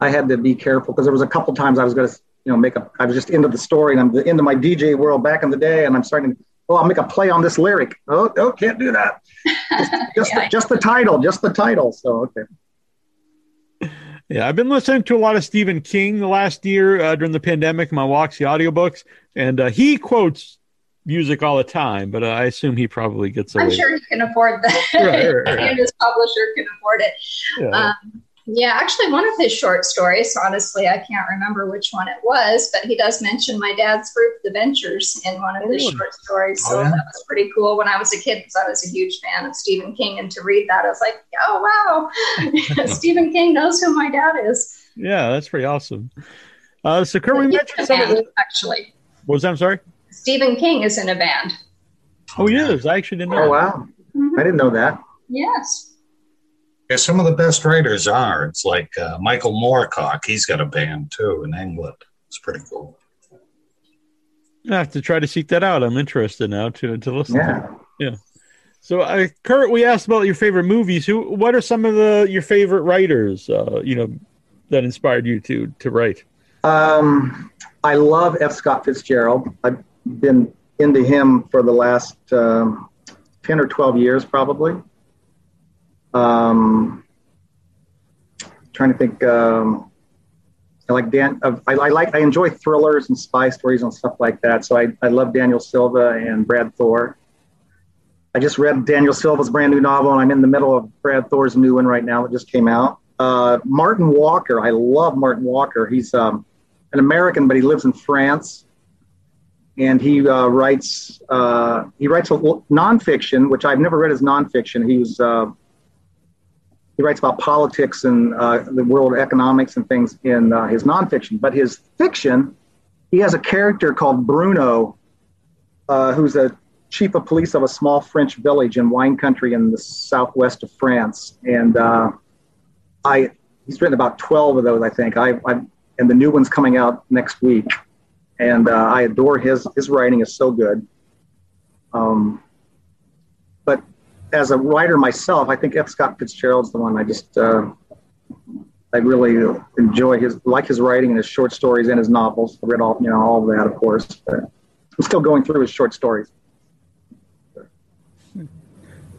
I had to be careful because there was a couple times I was going to you know make a I was just into the story and I'm into my DJ world back in the day, and I'm starting to oh I'll make a play on this lyric. Oh no, can't do that. [laughs] Just, just, yeah. the, just the title, just the title. So okay. Yeah, I've been listening to a lot of Stephen King the last year uh, during the pandemic. My walks, the audiobooks, and uh, he quotes music all the time. But uh, I assume he probably gets. Away. I'm sure he can afford that. [laughs] Right, right, right. [laughs] and his publisher can afford it. Yeah. Um, yeah, actually, one of his short stories, honestly, I can't remember which one it was, but he does mention my dad's group, The Ventures, in one of his oh. short stories. So oh, yeah. that was pretty cool when I was a kid because I was a huge fan of Stephen King. And to read that, I was like, oh, wow, [laughs] Stephen King knows who my dad is. Yeah, that's pretty awesome. Uh, so, Curt, we mentioned some band, actually. What was that? I'm sorry? Stephen King is in a band. Oh, he is. I actually didn't know. Oh, wow. Mm-hmm. I didn't know that. Yes. Yeah, some of the best writers are. It's like uh, Michael Moorcock. He's got a band too in England. It's pretty cool. I have to try to seek that out. I'm interested now to to listen. Yeah. To. Yeah. So, uh, Curt, we asked about your favorite movies. Who? What are some of the your favorite writers? Uh, you know, that inspired you to to write. Um, I love F. Scott Fitzgerald. I've been into him for the last um, ten or twelve years, probably. Um, trying to think. Um, I like Dan. Uh, I, I, like. I enjoy thrillers and spy stories and stuff like that. So I, I love Daniel Silva and Brad Thor. I just read Daniel Silva's brand new novel, and I'm in the middle of Brad Thor's new one right now. that just came out. Uh, Martin Walker. I love Martin Walker. He's um, an American, but he lives in France, and he uh, writes uh, he writes a nonfiction, which I've never read as nonfiction. He was uh, he writes about politics and uh, the world economics and things in uh, his nonfiction. But his fiction, he has a character called Bruno, uh, who's a chief of police of a small French village in wine country in the southwest of France. And I, he's written about 12 of those, I think. I, I and the new one's coming out next week. And uh, I adore his his writing is so good. Um, but as a writer myself, I think F. Scott Fitzgerald's the one I just uh, I really enjoy his like his writing and his short stories and his novels. I read all you know all of that, of course. But I'm still going through his short stories.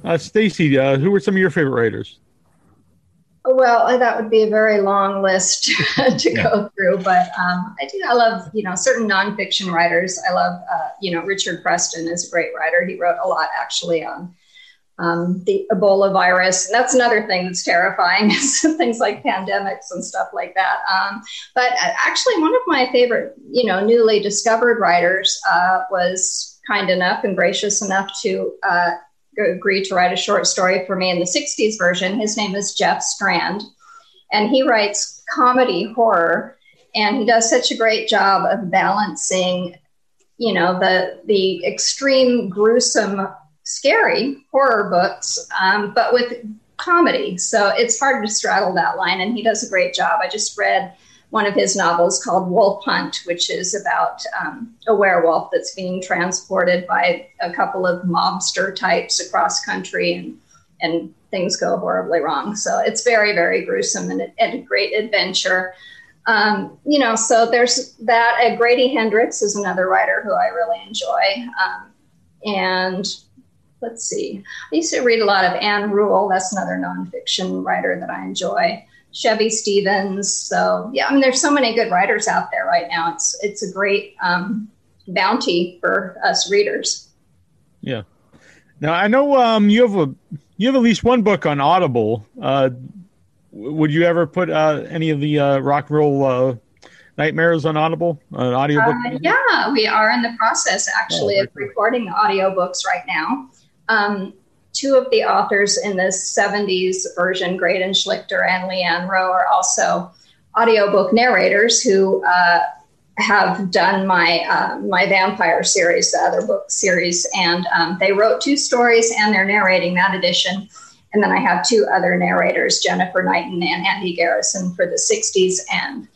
Uh, Staci, uh, who were some of your favorite writers? Well, that would be a very long list [laughs] to yeah. go through, but um, I do. I love you know certain nonfiction writers. I love uh, you know Richard Preston is a great writer. He wrote a lot actually on um, the Ebola virus. And that's another thing that's terrifying, [laughs] is things like pandemics and stuff like that. Um, but uh, actually, one of my favorite, you know, newly discovered writers uh, was kind enough and gracious enough to uh, agree to write a short story for me in the 60s version. His name is Jeff Strand, and he writes comedy horror, and he does such a great job of balancing you know the the extreme gruesome scary horror books, um, but with comedy. So it's hard to straddle that line, and he does a great job. I just read one of his novels called Wolf Hunt, which is about um, a werewolf that's being transported by a couple of mobster types across country, and and things go horribly wrong. So it's very, very gruesome and, and a great adventure. Um, you know, so there's that. Uh, Grady Hendrix is another writer who I really enjoy. Um, and let's see. I used to read a lot of Ann Rule. That's another nonfiction writer that I enjoy. Chevy Stevens. So yeah, I mean, there's so many good writers out there right now. It's it's a great um, bounty for us readers. Yeah. Now I know um, you have a you have at least one book on Audible. Uh, would you ever put uh, any of the uh, rock roll uh, nightmares on Audible, an audiobook? Uh, yeah, we are in the process actually oh, of recording the audiobooks right now. Um, two of the authors in the 70s version, Graydon Schlichter and Leanne Rowe, are also audiobook narrators who uh, have done my uh, my vampire series, the other book series, and um, they wrote two stories and they're narrating that edition. And then I have two other narrators, Jennifer Knighton and Andy Garrison, for the 60s and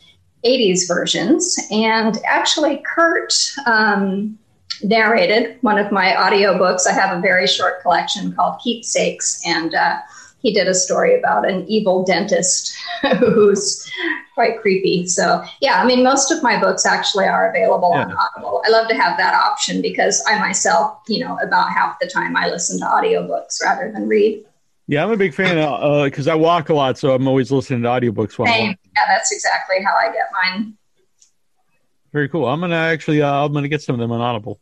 80s versions. And actually, Curt um, narrated one of my audiobooks. I have a very short collection called Keepsakes, and uh, he did a story about an evil dentist [laughs] who's quite creepy. So, yeah, I mean, most of my books actually are available yeah. on Audible. I love to have that option because I myself, you know, about half the time I listen to audiobooks rather than read. Yeah, I'm a big fan of because uh, I walk a lot, so I'm always listening to audiobooks while Same. Yeah, that's exactly how I get mine. Very cool. I'm gonna actually, uh, I'm gonna get some of them on Audible.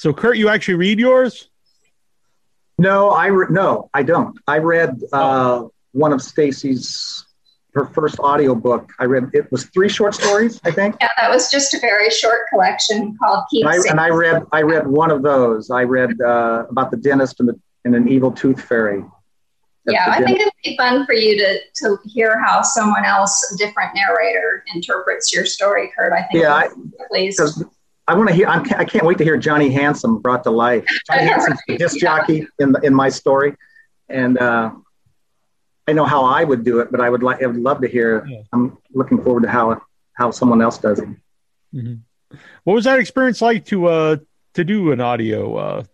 So, Curt, you actually read yours? No, I re- no, I don't. I read uh, one of Staci's her first audiobook. I read it was three short stories, I think. Yeah, that was just a very short collection called Keep. And I, and I read I read one of those. I read uh, about the dentist and, the, and an evil tooth fairy. That's yeah, I think it'd be fun for you to to hear how someone else, a different narrator, interprets your story, Curt. I think. Yeah, I, please. I want to hear. I'm, I can not wait to hear Johnny Handsome brought to life. [laughs] Johnny Handsome's the disc jockey in the, in my story, and uh, I know how I would do it, but I would like. I would love to hear. Yeah. I'm looking forward to how how someone else does it. Mm-hmm. What was that experience like to uh to do an audio uh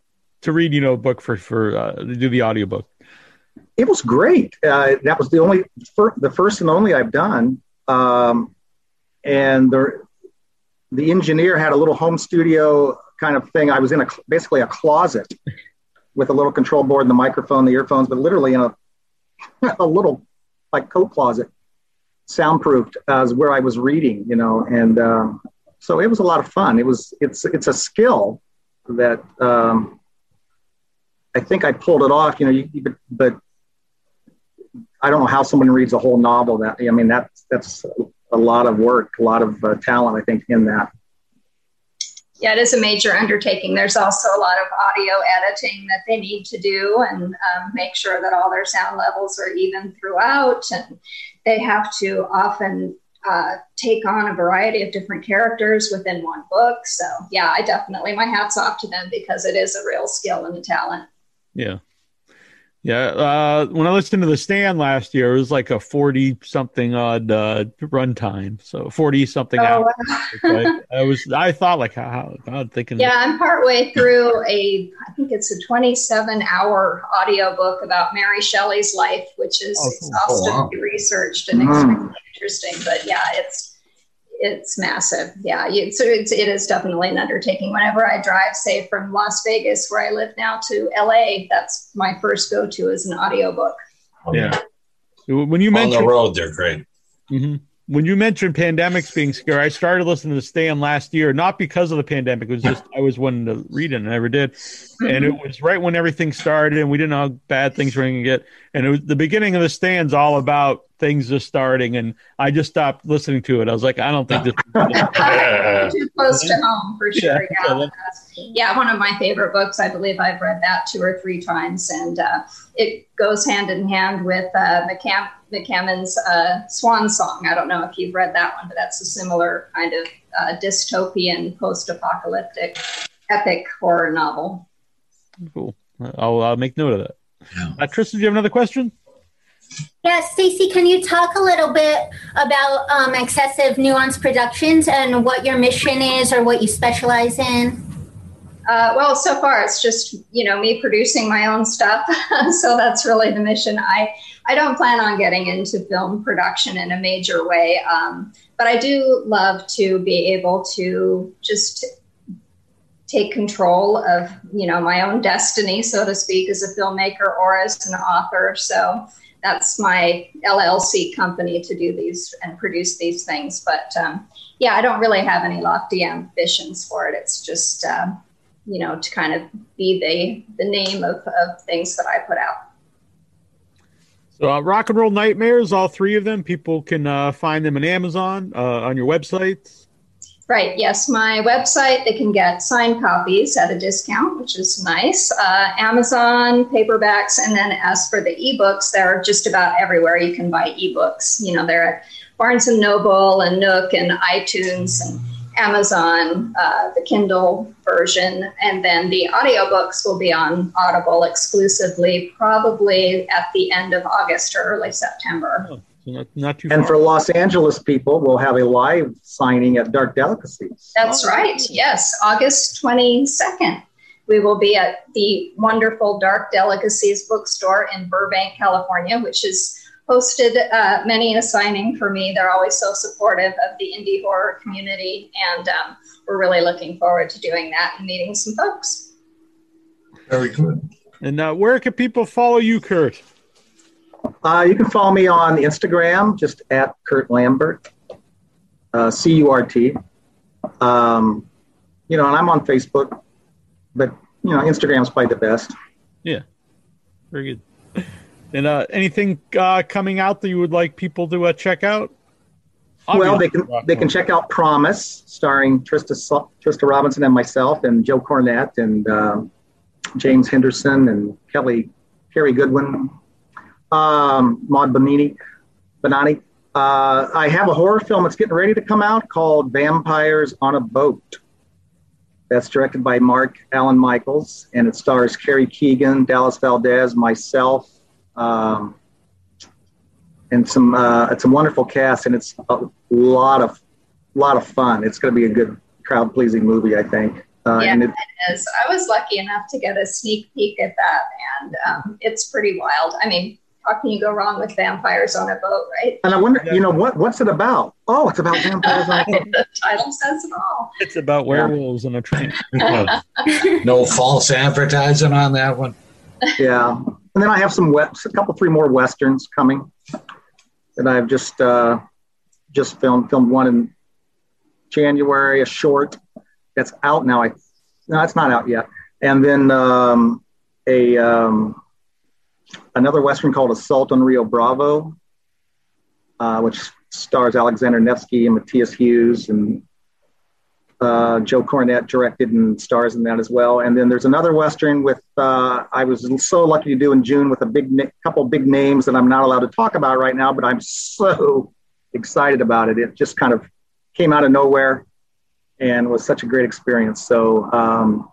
to read you know a book for for uh, to do the audiobook? It was great. Uh, that was the only fir- the first and only I've done. Um, and there the engineer had a little home studio kind of thing. I was in a basically a closet with a little control board and the microphone, the earphones, but literally in a [laughs] a little like coat closet, soundproofed as where I was reading, you know, and um, so it was a lot of fun. It was it's it's a skill that um, I think I pulled it off, you know, you, but, but I don't know how someone reads a whole novel. That I mean, that's that's a lot of work, a lot of uh, talent, I think, in that. Yeah, it is a major undertaking. There's also a lot of audio editing that they need to do and um, make sure that all their sound levels are even throughout. And they have to often uh, take on a variety of different characters within one book. So, yeah, I definitely, my hat's off to them because it is a real skill and a talent. Yeah. Yeah, uh, when I listened to the stand last year, it was like a forty something odd uh, runtime, so forty something oh, Wow. [laughs] I was, I thought like how, I'm thinking. Yeah, I'm partway through a, I think it's a 27 hour audio book about Mary Shelley's life, which is oh, exhaustively oh, wow. researched and mm. extremely interesting. But yeah, it's it's massive. Yeah, you, so it's, it is definitely an undertaking. Whenever I drive, say from Las Vegas, where I live now, to LA, that's my first go to is an audiobook. Yeah. When you mentioned on the road, they're great. Mm-hmm when you mentioned pandemics being scary, I started listening to Stan last year, not because of the pandemic. It was just I was wanting to read it and I never did. And it was right when everything started and we didn't know how bad things were going to get. And it was the beginning of the stand's all about things just starting. And I just stopped listening to it. I was like, I don't think this is [laughs] too close to home for sure. Yeah. Yeah. yeah. one of my favorite books. I believe I've read that two or three times. And uh, it goes hand in hand with uh, McCam- McCammon's uh, Swan Song. I don't know if you've read that one, but that's a similar kind of uh, dystopian, post-apocalyptic, epic horror novel. Cool. I'll, I'll make note of that. Yeah. Uh, Tristan, do you have another question? Yeah, Staci, can you talk a little bit about um, Excessive Nuance Productions and what your mission is or what you specialize in? Uh, well, so far it's just you know me producing my own stuff, [laughs] so that's really the mission. I I don't plan on getting into film production in a major way, um, but I do love to be able to just take control of you know my own destiny, so to speak, as a filmmaker or as an author. So that's my LLC company to do these and produce these things. But um, yeah, I don't really have any lofty ambitions for it. It's just uh, you know to kind of be the the name of, of things that I put out. So, uh, Rock and Roll Nightmares, all three of them, people can uh, find them on Amazon, uh, on your website. Right, yes. My website, they can get signed copies at a discount, which is nice. Uh, Amazon, paperbacks, and then as for the ebooks, they're just about everywhere you can buy ebooks. You know, they're at Barnes and Noble and Nook and iTunes and Amazon, uh, the Kindle version, and then the audiobooks will be on Audible exclusively, probably at the end of August or early September. Oh. So not, not too And far. for Los Angeles people, we'll have a live signing at Dark Delicacies. That's oh. right. Yes, August 22nd. We will be at the wonderful Dark Delicacies bookstore in Burbank, California, which has hosted uh, many a signing for me. They're always so supportive of the indie horror community, and um, we're really looking forward to doing that and meeting some folks. Very good. And uh, where can people follow you, Curt? Uh, you can follow me on Instagram, just at Curt Lambert, uh, C U R T. Um, you know, and I'm on Facebook, but you know, Instagram's probably the best. Yeah, very good. And uh, anything uh, coming out that you would like people to uh, check out? Well, they can they can check out Promise, starring Trista Trista Robinson and myself, and Joe Cornett and um, James Henderson and Kelly Kerry Goodwin, um, Maud Bonini, Bonani. Uh, I have a horror film that's getting ready to come out called Vampires on a Boat. That's directed by Mark Allen Michaels, and it stars Carrie Keagan, Dallas Valdez, myself, um, and some. Uh, it's a wonderful cast, and it's a lot of lot of fun. It's going to be a good crowd pleasing movie, I think. Uh, Yeah. and it, Is I was lucky enough to get a sneak peek at that, and um, it's pretty wild. I mean, how can you go wrong with vampires on a boat, right? and I wonder, you know, what what's it about? Oh, it's about vampires. on a boat. [laughs] the title says it all. It's about werewolves on a train. [laughs] No false advertising on that one. yeah, and then I have some wet, a couple, three more westerns coming that I've just uh, just filmed. Filmed one in January, a short that's out now. I no, it's not out yet. And then um, a um, another western called Assault on Rio Bravo, uh, which stars Alexander Nevsky and Matthias Hues and uh, Joe Cornett directed and stars in that as well. And then there's another western with uh, I was so lucky to do in June with a big na- couple big names that I'm not allowed to talk about right now, but I'm so excited about it. It just kind of came out of nowhere and was such a great experience. So um,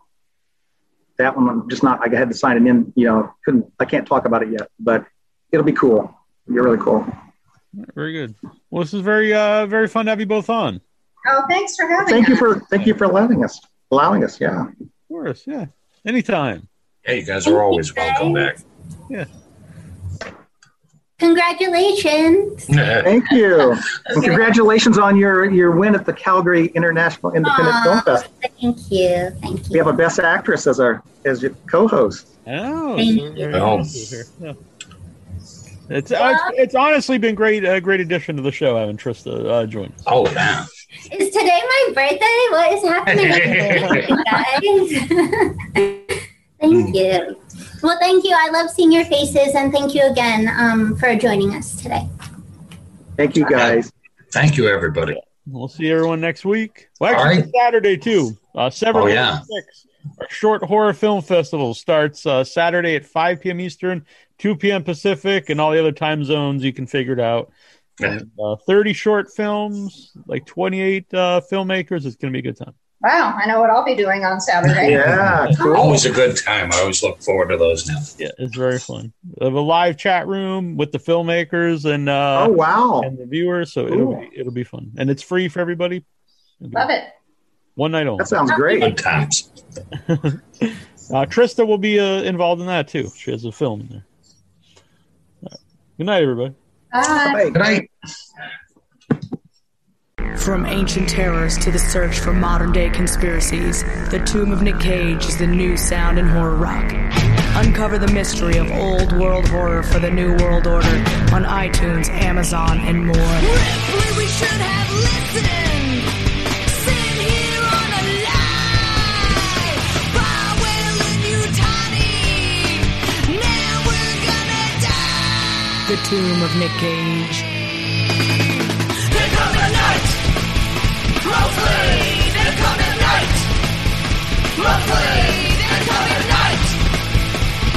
that one I'm just not. I had to sign it in. You know, couldn't. I can't talk about it yet, but it'll be cool. Be really cool. Very good. Well, this is very, uh, very fun to have you both on. Oh, thanks for having Thank you us. for thank you for allowing us allowing us. Yeah. Of course, yeah. Anytime. Hey, you guys are always welcome back. Yeah. Congratulations. [laughs] Thank you. [laughs] And congratulations on your your win at the Calgary International Independent Aw. Film Fest. Thank you. Thank you. We have a best actress as our as your co-host. Oh, Thank you. good Oh. Yeah. It's, uh, it's it's honestly been great a great addition to the show having Trista uh, join us. oh, yeah. Is today my birthday? What is happening [laughs] guys? [laughs] thank you. Well, thank you. I love seeing your faces, and thank you again um, for joining us today. Thank you guys. Thank you, everybody. We'll see everyone next week. Well, actually, All right. Saturday too. Uh, seven Oh, yeah. six. Our short horror film festival starts uh, Saturday at 5 p.m. Eastern, 2 p.m. Pacific, and all the other time zones you can figure it out. Yeah. And, uh, 30 short films, like 28 uh, filmmakers. It's going to be a good time. Wow, I know what I'll be doing on Saturday. Yeah, cool. Always a good time. I always look forward to those now. Yeah, it's very fun. We have a live chat room with the filmmakers and uh, Oh wow. and the viewers, so it'll be it'll be fun, and it's free for everybody. It'll Love it. One night only. That sounds great. Good times. [laughs] Uh, Trista will be uh, involved in that too. She has a film in there. All right. Good night, everybody. Bye. Good night. From ancient terrors to the search for modern day conspiracies, The Tomb of Nick Cage is the new sound in horror rock. Uncover the mystery of old world horror for the new world order on iTunes, Amazon, and more. Ripley, we should have listened. The Tomb of Nick Cage. They're coming night. Roughly, they're coming night. Roughly, they're coming night.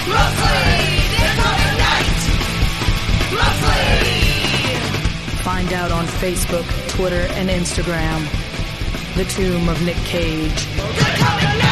Roughly, they're coming night. Roughly. Find out on Facebook, Twitter, and Instagram. The Tomb of Nick Cage. They're coming